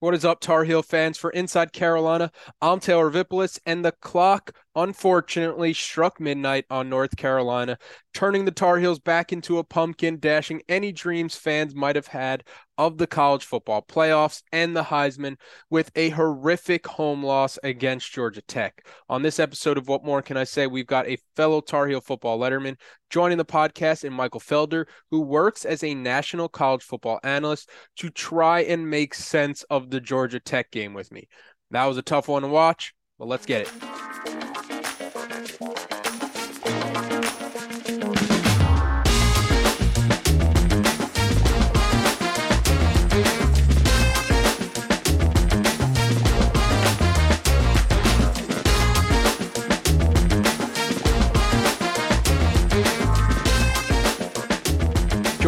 What is up, Tar Heel fans? For Inside Carolina, I'm Taylor Vippolis, and the clock unfortunately struck midnight on North Carolina, turning the Tar Heels back into a pumpkin, dashing any dreams fans might have had of the college football playoffs and the Heisman with a horrific home loss against Georgia Tech. On this episode of What More Can I Say, we've got a fellow Tar Heel football letterman joining the podcast and Michael Felder, who works as a national college football analyst to try and make sense of the Georgia Tech game with me. That was a tough one to watch, but let's get it.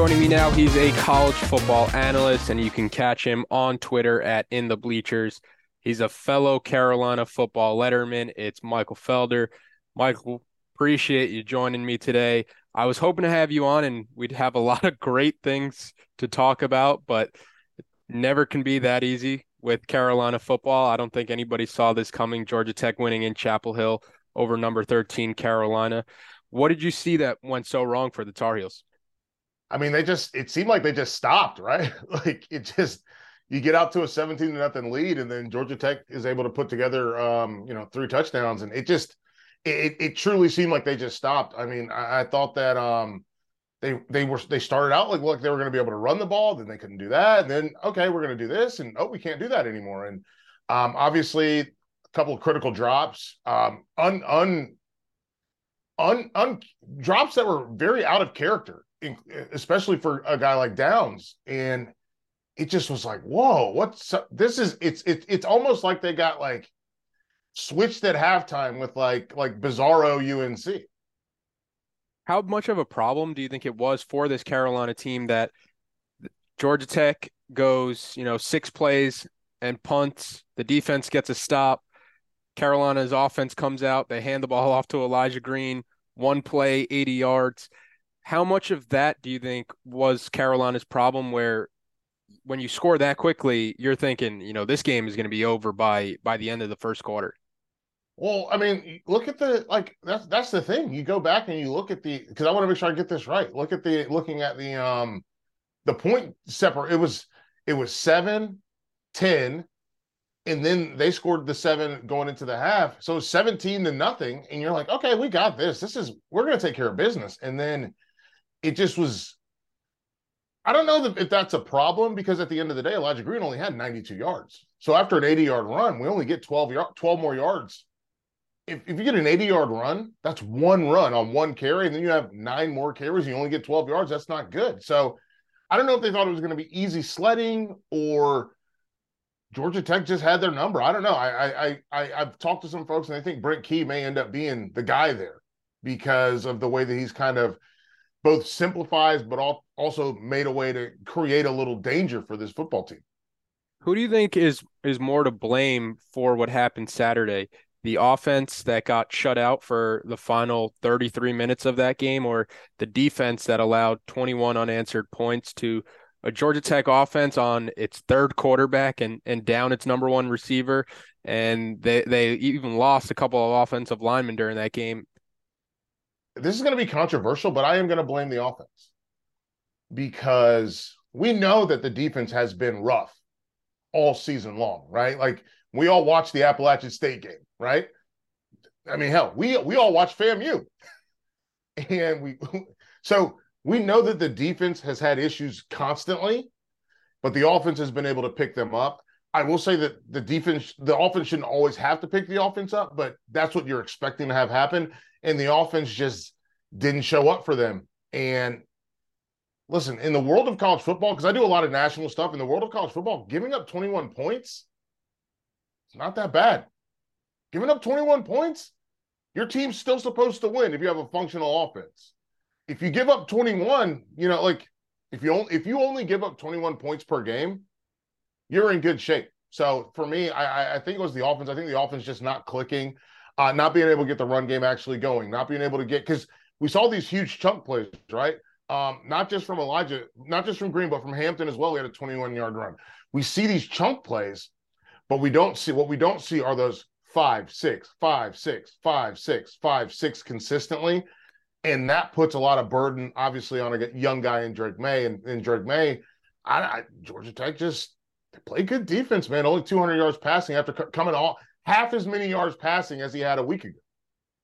Joining me now, he's a college football analyst, and you can catch him on Twitter at In the Bleachers. He's a fellow Carolina football letterman. It's Michael Felder. Michael, appreciate you joining me today. I was hoping to have you on, and we'd have a lot of great things to talk about, but it never can be that easy with Carolina football. I don't think anybody saw this coming. Georgia Tech winning in Chapel Hill over number 13 Carolina. What did you see that went so wrong for the Tar Heels? I mean, they just it seemed like they just stopped, right? like it just you get out to a 17 to nothing lead, and then Georgia Tech is able to put together um, you know, three touchdowns, and it just it it truly seemed like they just stopped. I mean, I, I thought that um they they were they started out like look they were going to be able to run the ball, then they couldn't do that, and then okay, we're going to do this, and oh, we can't do that anymore. And um obviously a couple of critical drops, um un un un, un drops that were very out of character especially for a guy like Downs. And it just was like, whoa, what's this is it's it's it's almost like they got like switched at halftime with like like bizarro UNC. How much of a problem do you think it was for this Carolina team that Georgia Tech goes, you know, six plays and punts, the defense gets a stop, Carolina's offense comes out, they hand the ball off to Elijah Green, one play, 80 yards how much of that do you think was Carolina's problem where when you score that quickly, you're thinking, you know, this game is going to be over by by the end of the first quarter? Well, I mean, look at the like that's that's the thing. You go back and you look at the because I want to make sure I get this right. Look at the looking at the um the point separate. It was it was seven, 10, and then they scored the seven going into the half. So 17 to nothing. And you're like, okay, we got this. This is we're gonna take care of business. And then it just was. I don't know if that's a problem because at the end of the day, Elijah Green only had 92 yards. So after an 80 yard run, we only get 12 yard, 12 more yards. If, if you get an 80 yard run, that's one run on one carry, and then you have nine more carries, you only get 12 yards. That's not good. So I don't know if they thought it was going to be easy sledding or Georgia Tech just had their number. I don't know. I I I I've talked to some folks and they think Brent Key may end up being the guy there because of the way that he's kind of both simplifies but also made a way to create a little danger for this football team. Who do you think is is more to blame for what happened Saturday? The offense that got shut out for the final 33 minutes of that game, or the defense that allowed 21 unanswered points to a Georgia Tech offense on its third quarterback and and down its number one receiver, and they they even lost a couple of offensive linemen during that game. This is going to be controversial, but I am going to blame the offense because we know that the defense has been rough all season long, right? Like we all watched the Appalachian State game, right? I mean, hell, we we all watched FAMU, and we so we know that the defense has had issues constantly, but the offense has been able to pick them up. I will say that the defense, the offense shouldn't always have to pick the offense up, but that's what you're expecting to have happen. And the offense just didn't show up for them. And listen, in the world of college football, because I do a lot of national stuff, in the world of college football, giving up 21 points, it's not that bad. Giving up 21 points, your team's still supposed to win if you have a functional offense. If you give up 21, you know, like if you only if you only give up 21 points per game, you're in good shape. So for me, I, I think it was the offense. I think the offense just not clicking, uh, not being able to get the run game actually going, not being able to get because we saw these huge chunk plays, right? um, not just from Elijah, not just from Green, but from Hampton as well. We had a 21 yard run. We see these chunk plays, but we don't see what we don't see are those five, six, five, six, five, six, five, six consistently. And that puts a lot of burden, obviously, on a young guy in Drake Maye. And, and Drake Maye, I, I, Georgia Tech just they play good defense, man. Only 200 yards passing after coming all half as many yards passing as he had a week ago.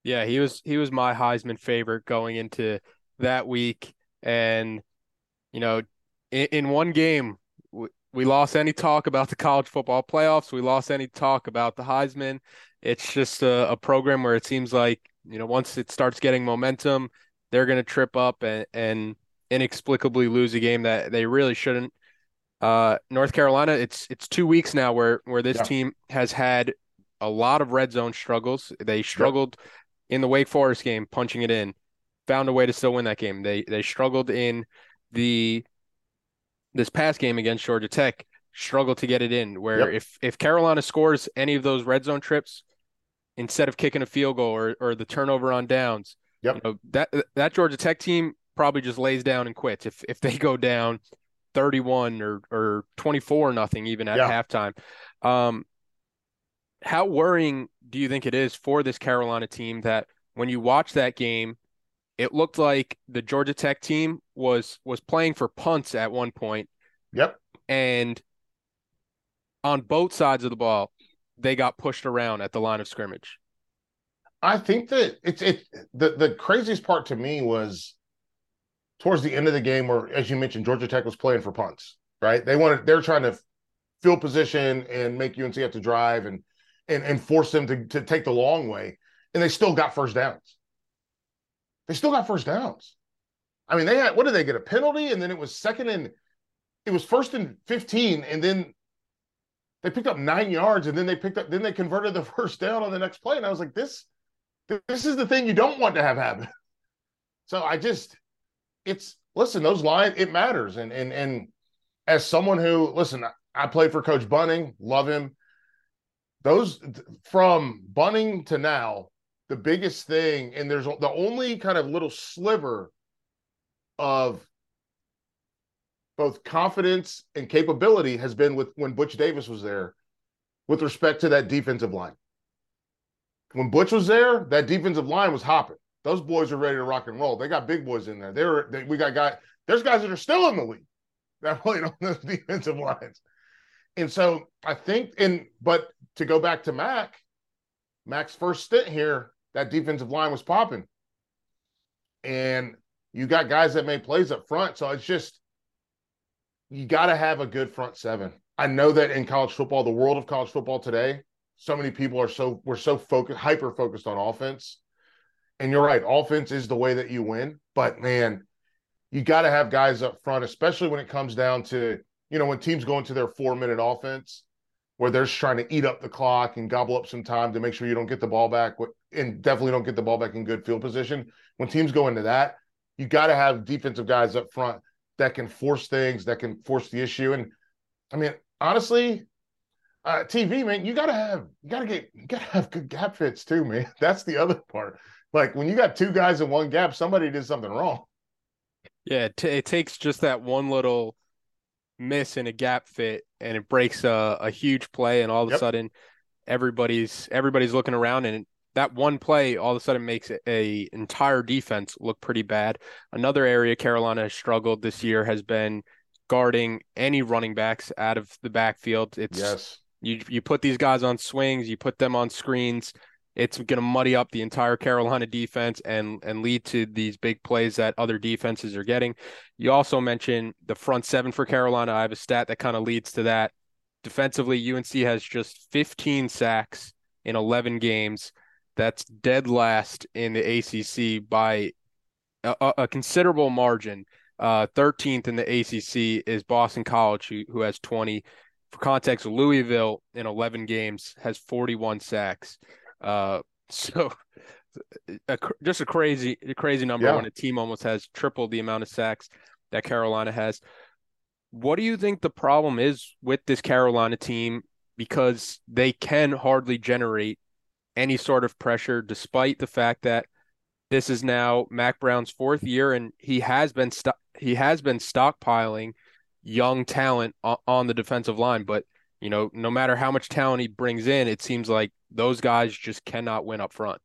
Yeah, he was he was my Heisman favorite going into that week. And, you know, in, in one game, we, we lost any talk about the college football playoffs. We lost any talk about the Heisman. It's just a, a program where it seems like, you know, once it starts getting momentum, they're going to trip up and, and inexplicably lose a game that they really shouldn't. Uh, North Carolina, it's it's two weeks now where where this yeah. team has had a lot of red zone struggles. They struggled yep. in the Wake Forest game, punching it in found a way to still win that game. They they struggled in the this past game against Georgia Tech, struggled to get it in. Where yep. if if Carolina scores any of those red zone trips, instead of kicking a field goal or or the turnover on downs, yep. you know, that that Georgia Tech team probably just lays down and quits if if they go down 31 or or 24 nothing even at yeah. halftime. Um, how worrying do you think it is for this Carolina team that when you watch that game it looked like the Georgia Tech team was was playing for punts at one point. Yep. And on both sides of the ball, they got pushed around at the line of scrimmage. I think that it's it the the craziest part to me was towards the end of the game where as you mentioned Georgia Tech was playing for punts, right? They wanted they're trying to fill position and make UNC have to drive and and and force them to to take the long way and they still got first downs. They still got first downs. I mean, they had what did they get a penalty, and then it was second and it was first and fifteen, and then they picked up nine yards, and then they picked up then they converted the first down on the next play, and I was like, this this is the thing you don't want to have happen. So I just it's listen those lines it matters, and and and as someone who listen, I played for Coach Bunting, love him. Those from Bunting to now, the biggest thing, and there's the only kind of little sliver of both confidence and capability has been with when Butch Davis was there with respect to that defensive line. When Butch was there, that defensive line was hopping. Those boys are ready to rock and roll. They got big boys in there. They were they, we got guys. There's guys that are still in the league that played on those defensive lines. And so I think, and but to go back to Mack, Mack's first stint here, that defensive line was popping. And you got guys that made plays up front. So it's just, you got to have a good front seven. I know that in college football, the world of college football today, so many people are so, we're so focused, hyper focused on offense. And you're right, offense is the way that you win. But man, you got to have guys up front, especially when it comes down to, you know, when teams go into their four minute offense where they're just trying to eat up the clock and gobble up some time to make sure you don't get the ball back and definitely don't get the ball back in good field position. When teams go into that, you got to have defensive guys up front that can force things, that can force the issue. And I mean, honestly, uh, TV man, you gotta have you gotta get you gotta have good gap fits too, man. That's the other part. Like when you got two guys in one gap, somebody did something wrong. Yeah, it, t- it takes just that one little miss in a gap fit, and it breaks a, a huge play, and all of yep. a sudden, everybody's everybody's looking around, and that one play all of a sudden makes a entire defense look pretty bad. Another area Carolina has struggled this year has been guarding any running backs out of the backfield. It's yes. You you put these guys on swings, you put them on screens. It's going to muddy up the entire Carolina defense and and lead to these big plays that other defenses are getting. You also mentioned the front seven for Carolina. I have a stat that kind of leads to that. Defensively, UNC has just 15 sacks in 11 games. That's dead last in the ACC by a, a considerable margin. Uh, 13th in the ACC is Boston College, who, who has 20. For context, Louisville in 11 games has 41 sacks. Uh, so a, just a crazy, a crazy number yeah. when a team almost has triple the amount of sacks that Carolina has. What do you think the problem is with this Carolina team? Because they can hardly generate any sort of pressure, despite the fact that this is now Mack Brown's fourth year, and he has been st- he has been stockpiling young talent on, on the defensive line. But you know, no matter how much talent he brings in, it seems like those guys just cannot win up front.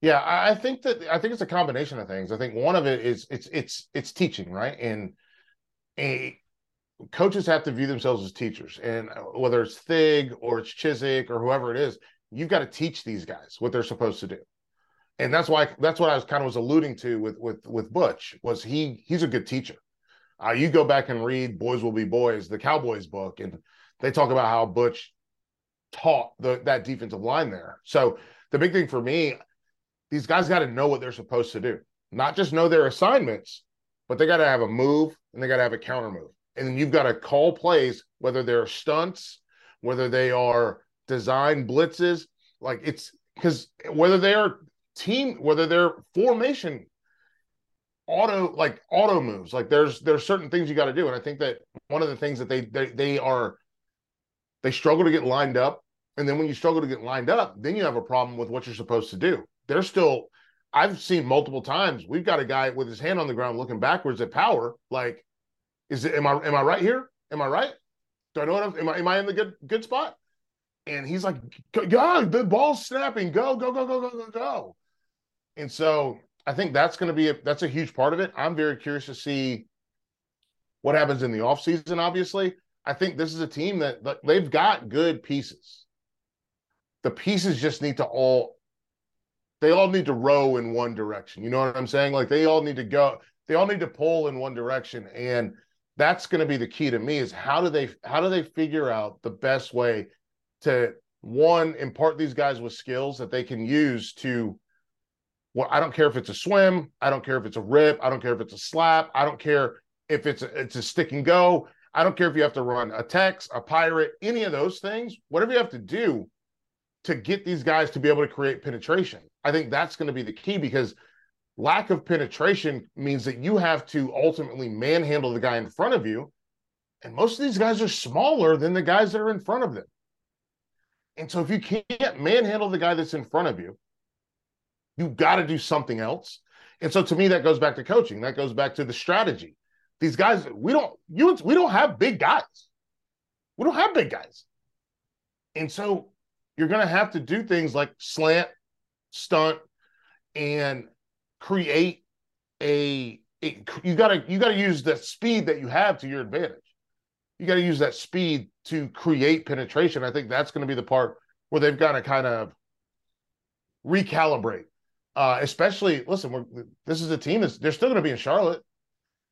Yeah, I think that I think it's a combination of things. I think one of it is it's it's it's teaching, right? And a coaches have to view themselves as teachers, and whether it's Thig or it's Chizik or whoever it is, you've got to teach these guys what they're supposed to do and that's why that's what i was kind of was alluding to with with with butch was he he's a good teacher uh, you go back and read boys will be boys the cowboys book and they talk about how butch taught the, that defensive line there. So the big thing for me these guys got to know what they're supposed to do. Not just know their assignments but they got to have a move and they got to have a counter move. And then you've got to call plays whether they're stunts whether they are design blitzes. Like it's because whether they're team, whether they're formation auto like auto moves like there's there's certain things you got to do. And i think that one of the things that they, they they are they struggle to get lined up and then when you struggle to get lined up then you have a problem with what you're supposed to do they're still i've seen multiple times we've got a guy with his hand on the ground looking backwards at power like is it am i am i right here am i right do i know what I'm, am i am i in the good good spot and he's like, God, the ball's snapping. Go, go, go, go, go, go, go. And so I think that's going to be a, that's a huge part of it. I'm very curious to see what happens in the offseason, obviously. I think this is a team that they've got good pieces. The pieces just need to all they all need to row in one direction. You know what I'm saying? Like they all need to go, they all need to pull in one direction. And that's going to be the key to me is how do they how do they figure out the best way to one impart these guys with skills that they can use to well i don't care if it's a swim i don't care if it's a rip i don't care if it's a slap i don't care if it's a, it's a stick and go i don't care if you have to run a tex a pirate any of those things whatever you have to do to get these guys to be able to create penetration i think that's going to be the key because lack of penetration means that you have to ultimately manhandle the guy in front of you and most of these guys are smaller than the guys that are in front of them and so if you can't manhandle the guy that's in front of you, you've got to do something else. And so to me, that goes back to coaching. That goes back to the strategy. These guys, we don't you we don't have big guys. We don't have big guys. And so you're gonna have to do things like slant, stunt, and create a, a you gotta you gotta use the speed that you have to your advantage you got to use that speed to create penetration. I think that's going to be the part where they've got to kind of recalibrate. Uh, especially, listen, we're, this is a team that's they're still going to be in Charlotte.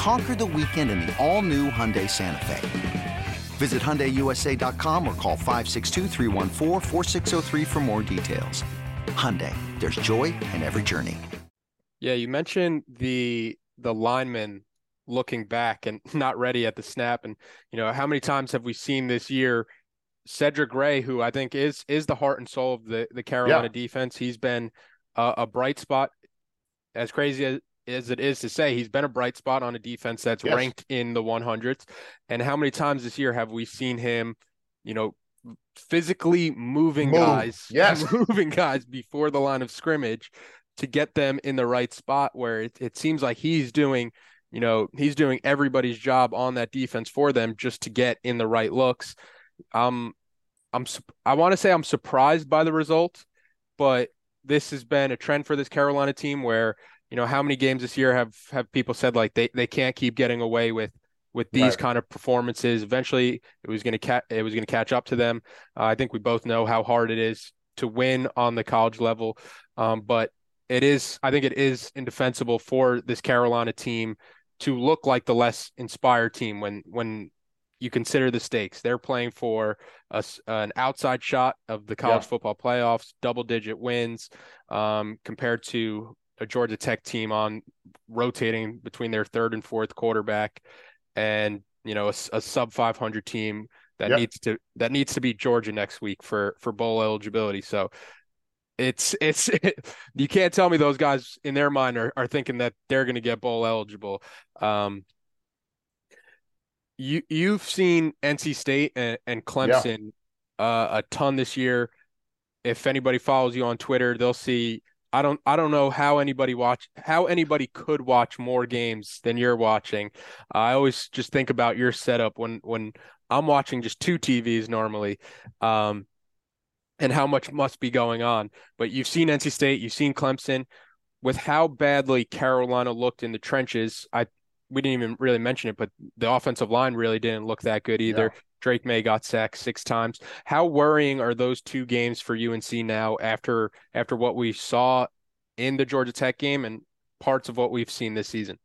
Conquer the weekend in the all new Hyundai Santa Fe. Visit HyundaiUSA.com or call 562 for more details. Hyundai, there's joy in every journey. Yeah, you mentioned the the lineman looking back and not ready at the snap. And, you know, how many times have we seen this year Cedric Gray, who I think is is the heart and soul of the, the Carolina yeah. defense. He's been a, a bright spot. As crazy as, as it is to say, he's been a bright spot on a defense that's yes. ranked in the 100s. And how many times this year have we seen him, you know, physically moving Move. guys, yes, moving guys before the line of scrimmage to get them in the right spot where it, it seems like he's doing, you know, he's doing everybody's job on that defense for them just to get in the right looks. Um, I'm I want to say I'm surprised by the result, but this has been a trend for this Carolina team where you know how many games this year have have people said like they they can't keep getting away with with these right. kind of performances. Eventually, it was going to ca- it was going to catch up to them. Uh, I think we both know how hard it is to win on the college level, um, but it is I think it is indefensible for this Carolina team to look like the less inspired team when when you consider the stakes. They're playing for a, an outside shot of the college yeah. football playoffs, double digit wins, um, compared to a Georgia Tech team on rotating between their third and fourth quarterback, and you know a, a sub 500 team that yep. needs to that needs to beat Georgia next week for for bowl eligibility. So it's it's it, you can't tell me those guys in their mind are, are thinking that they're going to get bowl eligible. Um, you you've seen NC State and, and Clemson yeah. uh, a ton this year. If anybody follows you on Twitter, they'll see. I don't I don't know how anybody watch how anybody could watch more games than you're watching. Uh, I always just think about your setup when when I'm watching just two TVs normally. Um, and how much must be going on. But you've seen NC State, you've seen Clemson. With how badly Carolina looked in the trenches, I we didn't even really mention it, but the offensive line really didn't look that good either. Yeah. Drake Maye got sacked six times. How worrying are those two games for UNC now after after what we saw in the Georgia Tech game and parts of what we've seen this season?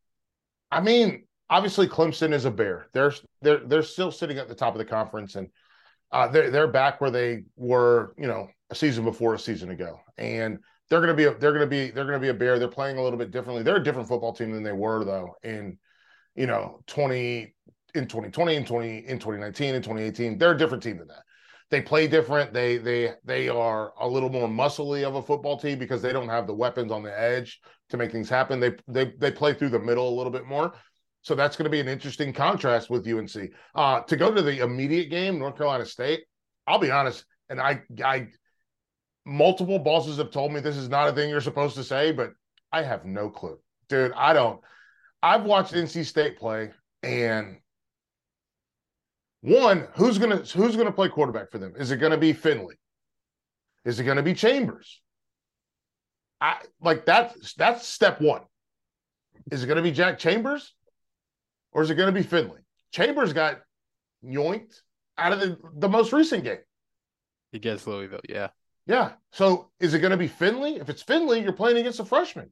I mean, obviously Clemson is a bear. They're they're they're still sitting at the top of the conference and uh, they're they're back where they were, you know, a season before a season ago. And they're to be a, they're to be they're to be a bear. They're playing a little bit differently. They're a different football team than they were though in you know, 20 in 2020 and 20 in 2019 and 2018. They're a different team than that. They play different. They they they are a little more muscly of a football team because they don't have the weapons on the edge to make things happen. They they they play through the middle a little bit more. So that's going to be an interesting contrast with UNC. Uh, to go to the immediate game, North Carolina State. I'll be honest, and I I multiple bosses have told me this is not a thing you're supposed to say, but I have no clue, dude. I don't. I've watched NC State play, and one, who's gonna who's gonna play quarterback for them? Is it gonna be Finley? Is it gonna be Chambers? I like that's that's step one. Is it gonna be Jack Chambers? Or is it gonna be Finley? Chambers got yoinked out of the, the most recent game. Against Louisville, yeah. Yeah. So is it going to be Finley? If it's Finley, you're playing against a freshman.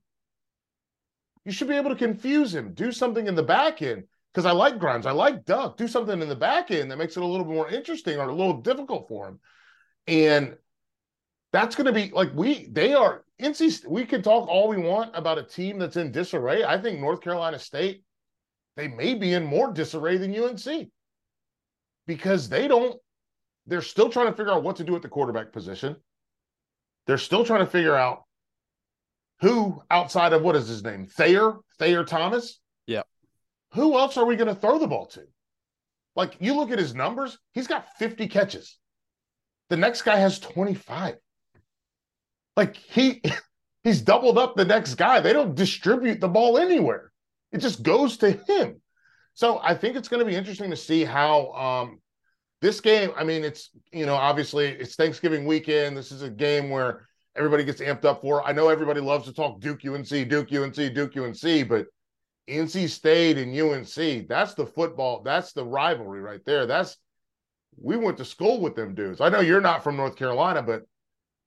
You should be able to confuse him. Do something in the back end because I like Grimes. I like Duck. Do something in the back end that makes it a little bit more interesting or a little difficult for him. And that's going to be like we they are NC. We can talk all we want about a team that's in disarray. I think North Carolina State they may be in more disarray than UNC because they don't. They're still trying to figure out what to do at the quarterback position. They're still trying to figure out who outside of what is his name? Thayer, Thayer Thomas? Who else are we going to throw the ball to? Like you look at his numbers, he's got 50 catches. The next guy has 25. Like he he's doubled up the next guy. They don't distribute the ball anywhere. It just goes to him. So I think it's going to be interesting to see how um, this game. I mean, it's you know obviously it's Thanksgiving weekend. This is a game where everybody gets amped up for. I know everybody loves to talk Duke UNC, Duke UNC, Duke UNC, but NC State and UNC, that's the football, that's the rivalry right there. That's we went to school with them dudes. I know you're not from North Carolina, but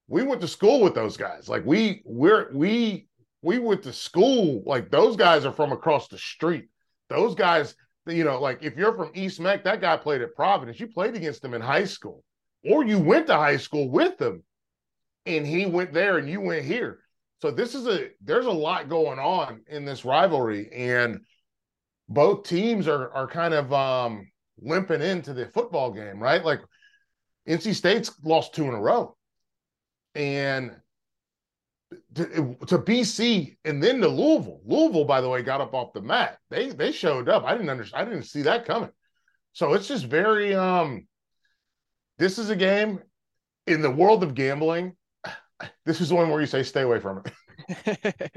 we went to school with those guys. Like we we're we we went to school like those guys are from across the street. Those guys, you know, like if you're from East Meck, that guy played at Providence. You played against them in high school, or you went to high school with them and he went there and you went here. So this is a there's a lot going on in this rivalry, and both teams are are kind of um limping into the football game, right? Like NC State's lost two in a row. And to, to, BC and then to Louisville. Louisville, by the way, got up off the mat. They they showed up. I didn't understand. I didn't see that coming. So it's just very um. This is a game in the world of gambling. This is one where you say stay away from it.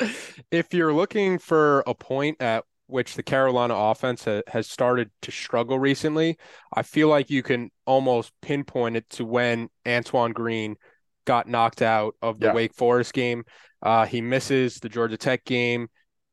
if you're looking for a point at which the Carolina offense ha- has started to struggle recently, I feel like you can almost pinpoint it to when Antoine Green got knocked out of the yeah. Wake Forest game. Uh, he misses the Georgia Tech game.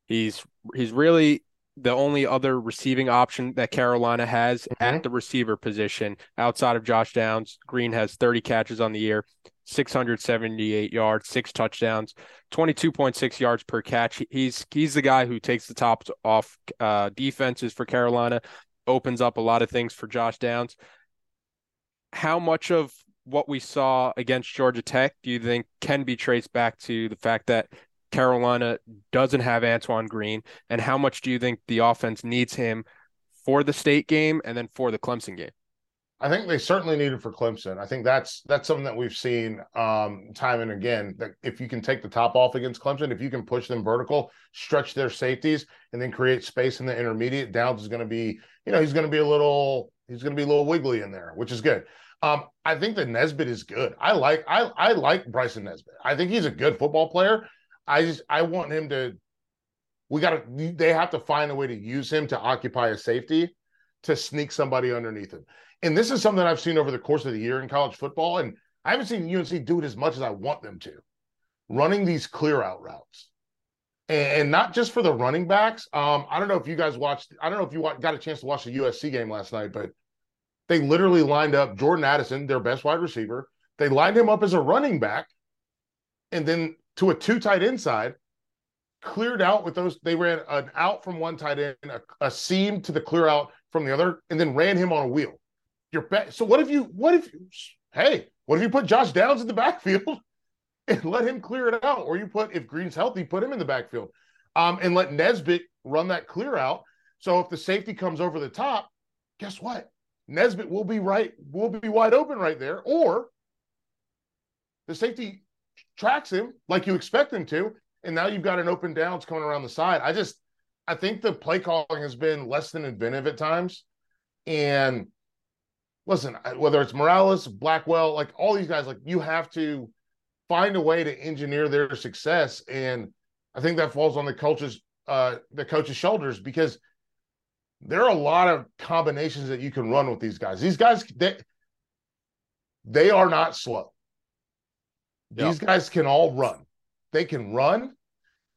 He's he's really the only other receiving option that Carolina has mm-hmm. at the receiver position outside of Josh Downs. Green has 30 catches on the year, 678 yards, six touchdowns, 22.6 yards per catch. He's he's the guy who takes the top off uh, defenses for Carolina, opens up a lot of things for Josh Downs. How much of what we saw against Georgia Tech do you think can be traced back to the fact that Carolina doesn't have Antoine Green, and how much do you think the offense needs him for the state game and then for the Clemson game? I think they certainly need it for Clemson. I think that's that's something that we've seen um, time and again. That if you can take the top off against Clemson, if you can push them vertical, stretch their safeties, and then create space in the intermediate, Downs is going to be, you know, he's going to be a little, he's going to be a little wiggly in there, which is good. Um, I think that Nesbitt is good. I like I I like Bryson Nesbitt. I think he's a good football player. I just I want him to. We got to. They have to find a way to use him to occupy a safety to sneak somebody underneath him. And this is something I've seen over the course of the year in college football, and I haven't seen UNC do it as much as I want them to, running these clear out routes, and, not just for the running backs. Um, I don't know if you guys watched. I don't know if you got a chance to watch the USC game last night, but they literally lined up Jordan Addison, their best wide receiver. They lined him up as a running back, and then to a two tight inside, cleared out with those. They ran an out from one tight end, a, a seam to the clear out from the other, and then ran him on a wheel. Your best. So what if you? What if? You, Hey, what if you put Josh Downs in the backfield and let him clear it out, or you put if Green's healthy, put him in the backfield, um, and let Nesbitt run that clear out. So if the safety comes over the top, guess what? Nesbitt will be right, will be wide open right there, or the safety tracks him like you expect him to, and now you've got an open downs coming around the side. I just I think the play calling has been less than inventive at times. And listen, whether it's Morales, Blackwell, like all these guys, like you have to find a way to engineer their success. And I think that falls on the coach's uh the coach's shoulders because there are a lot of combinations that you can run with these guys. These guys they they are not slow. These guys can all run. They can run.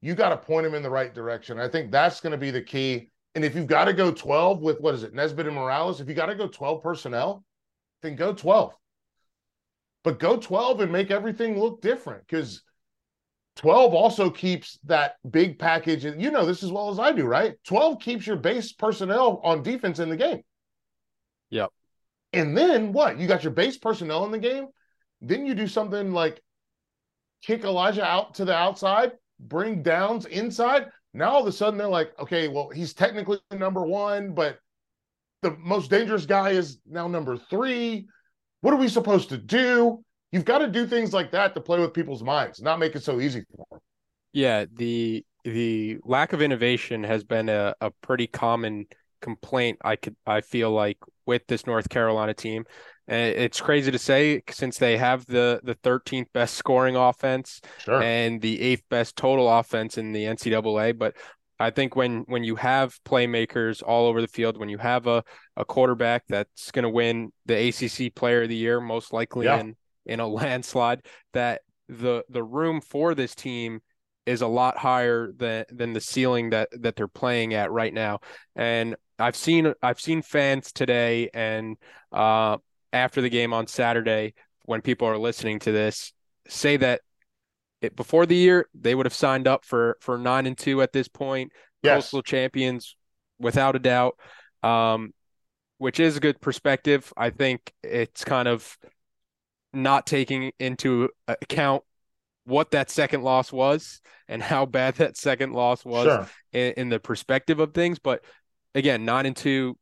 You got to point them in the right direction. I think that's going to be the key. And if you've got to go 12 with what is it, Nesbitt and Morales, if you got to go 12 personnel, then go 12. But go 12 and make everything look different because 12 also keeps that big package. And you know this as well as I do, right? 12 keeps your base personnel on defense in the game. Yep. And then what? You got your base personnel in the game. Then you do something like kick Elijah out to the outside, bring Downs inside. Now all of a sudden they're like, okay, well, he's technically number one, but the most dangerous guy is now number three. What are we supposed to do? You've got to do things like that to play with people's minds, not make it so easy for them. Yeah, the the lack of innovation has been a, a pretty common complaint I could I feel like with this North Carolina team. It's crazy to say since they have the the 13th best scoring offense sure. and the eighth best total offense in the NCAA. But I think when when you have playmakers all over the field, when you have a, a quarterback that's going to win the ACC Player of the Year, most likely yeah. in in a landslide, that the the room for this team is a lot higher than than the ceiling that that they're playing at right now. And I've seen I've seen fans today and uh, after the game on Saturday when people are listening to this say that it, before the year they would have signed up for for nine and two at this point, yes. coastal champions without a doubt. Um, which is a good perspective. I think it's kind of not taking into account what that second loss was and how bad that second loss was sure. in, in, the perspective of things. But again, nine and two,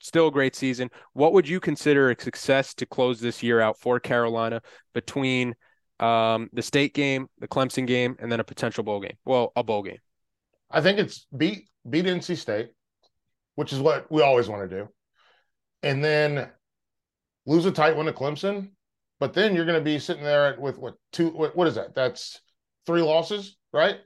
still a great season. What would you consider a success to close this year out for Carolina between um, the state game, the Clemson game, and then a potential bowl game? Well, a bowl game. I think it's beat beat NC State, which is what we always want to do, and then lose a tight one to Clemson but then you're going to be sitting there with what two? What, what is that? That's three losses, right?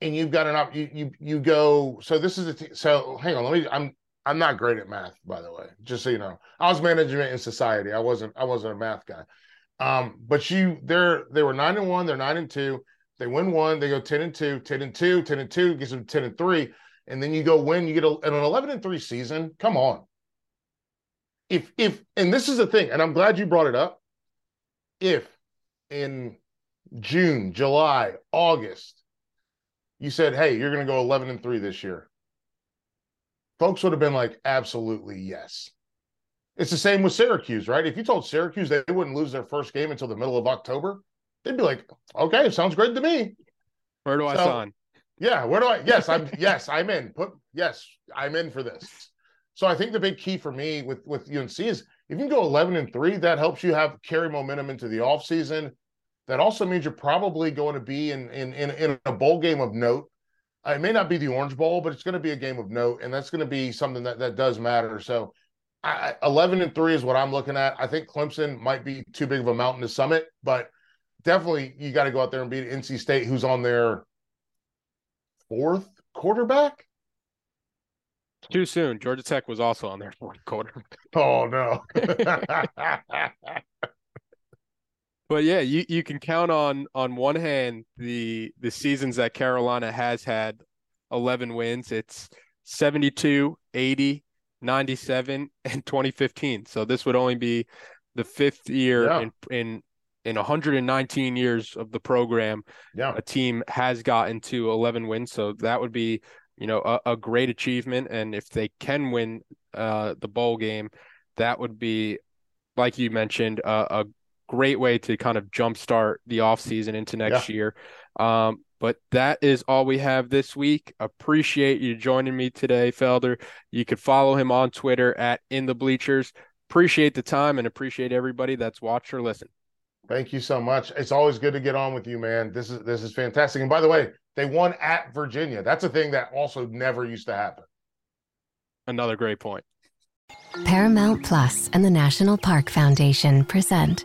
And you've got an up. You you you go. So this is a t- so. Hang on. Let me. I'm I'm not great at math, by the way. Just so you know, I was management in society. I wasn't. I wasn't a math guy. Um, but you, they're they were nine and one. They're nine and two. They win one. They go ten and two. Ten and two. Ten and two gives them ten and three. And then you go win. You get a, an eleven and three season. Come on if if and this is the thing, and I'm glad you brought it up. If in June, July, August, you said, "Hey, you're going to go 11 and 3 this year." Folks would have been like, "Absolutely, yes." It's the same with Syracuse, right? If you told Syracuse they wouldn't lose their first game until the middle of October, they'd be like, "Okay, sounds great to me." Where do I sign? Yeah, where do I? Yes, I'm. yes, I'm in. Put yes, I'm in for this. So I think the big key for me with with UNC is if you can go 11 and 3, that helps you have carry momentum into the offseason. That also means you're probably going to be in in in, in a bowl game of note. Uh, it may not be the Orange Bowl, but it's going to be a game of note, and that's going to be something that that does matter. So, I, 11 and three is what I'm looking at. I think Clemson might be too big of a mountain to summit, but definitely you got to go out there and beat NC State, who's on their fourth quarterback. Too soon. Georgia Tech was also on their fourth quarter. Oh no. but yeah, you, you can count on on one hand the the seasons that Carolina has had 11 wins. It's 72, 80, 97 and 2015. So this would only be the fifth year yeah. in in in 119 years of the program. Yeah. A team has gotten to 11 wins, so that would be you know, a, a great achievement. And if they can win uh, the bowl game, that would be, like you mentioned, a, a great way to kind of jumpstart the offseason into next yeah. year. Um, but that is all we have this week. Appreciate you joining me today, Felder. You could follow him on Twitter at In the Bleachers. Appreciate the time and appreciate everybody that's watched or listened. Thank you so much. It's always good to get on with you, man. This is this is fantastic. And by the way, they won at Virginia. That's a thing that also never used to happen. Another great point. Paramount Plus and the National Park Foundation present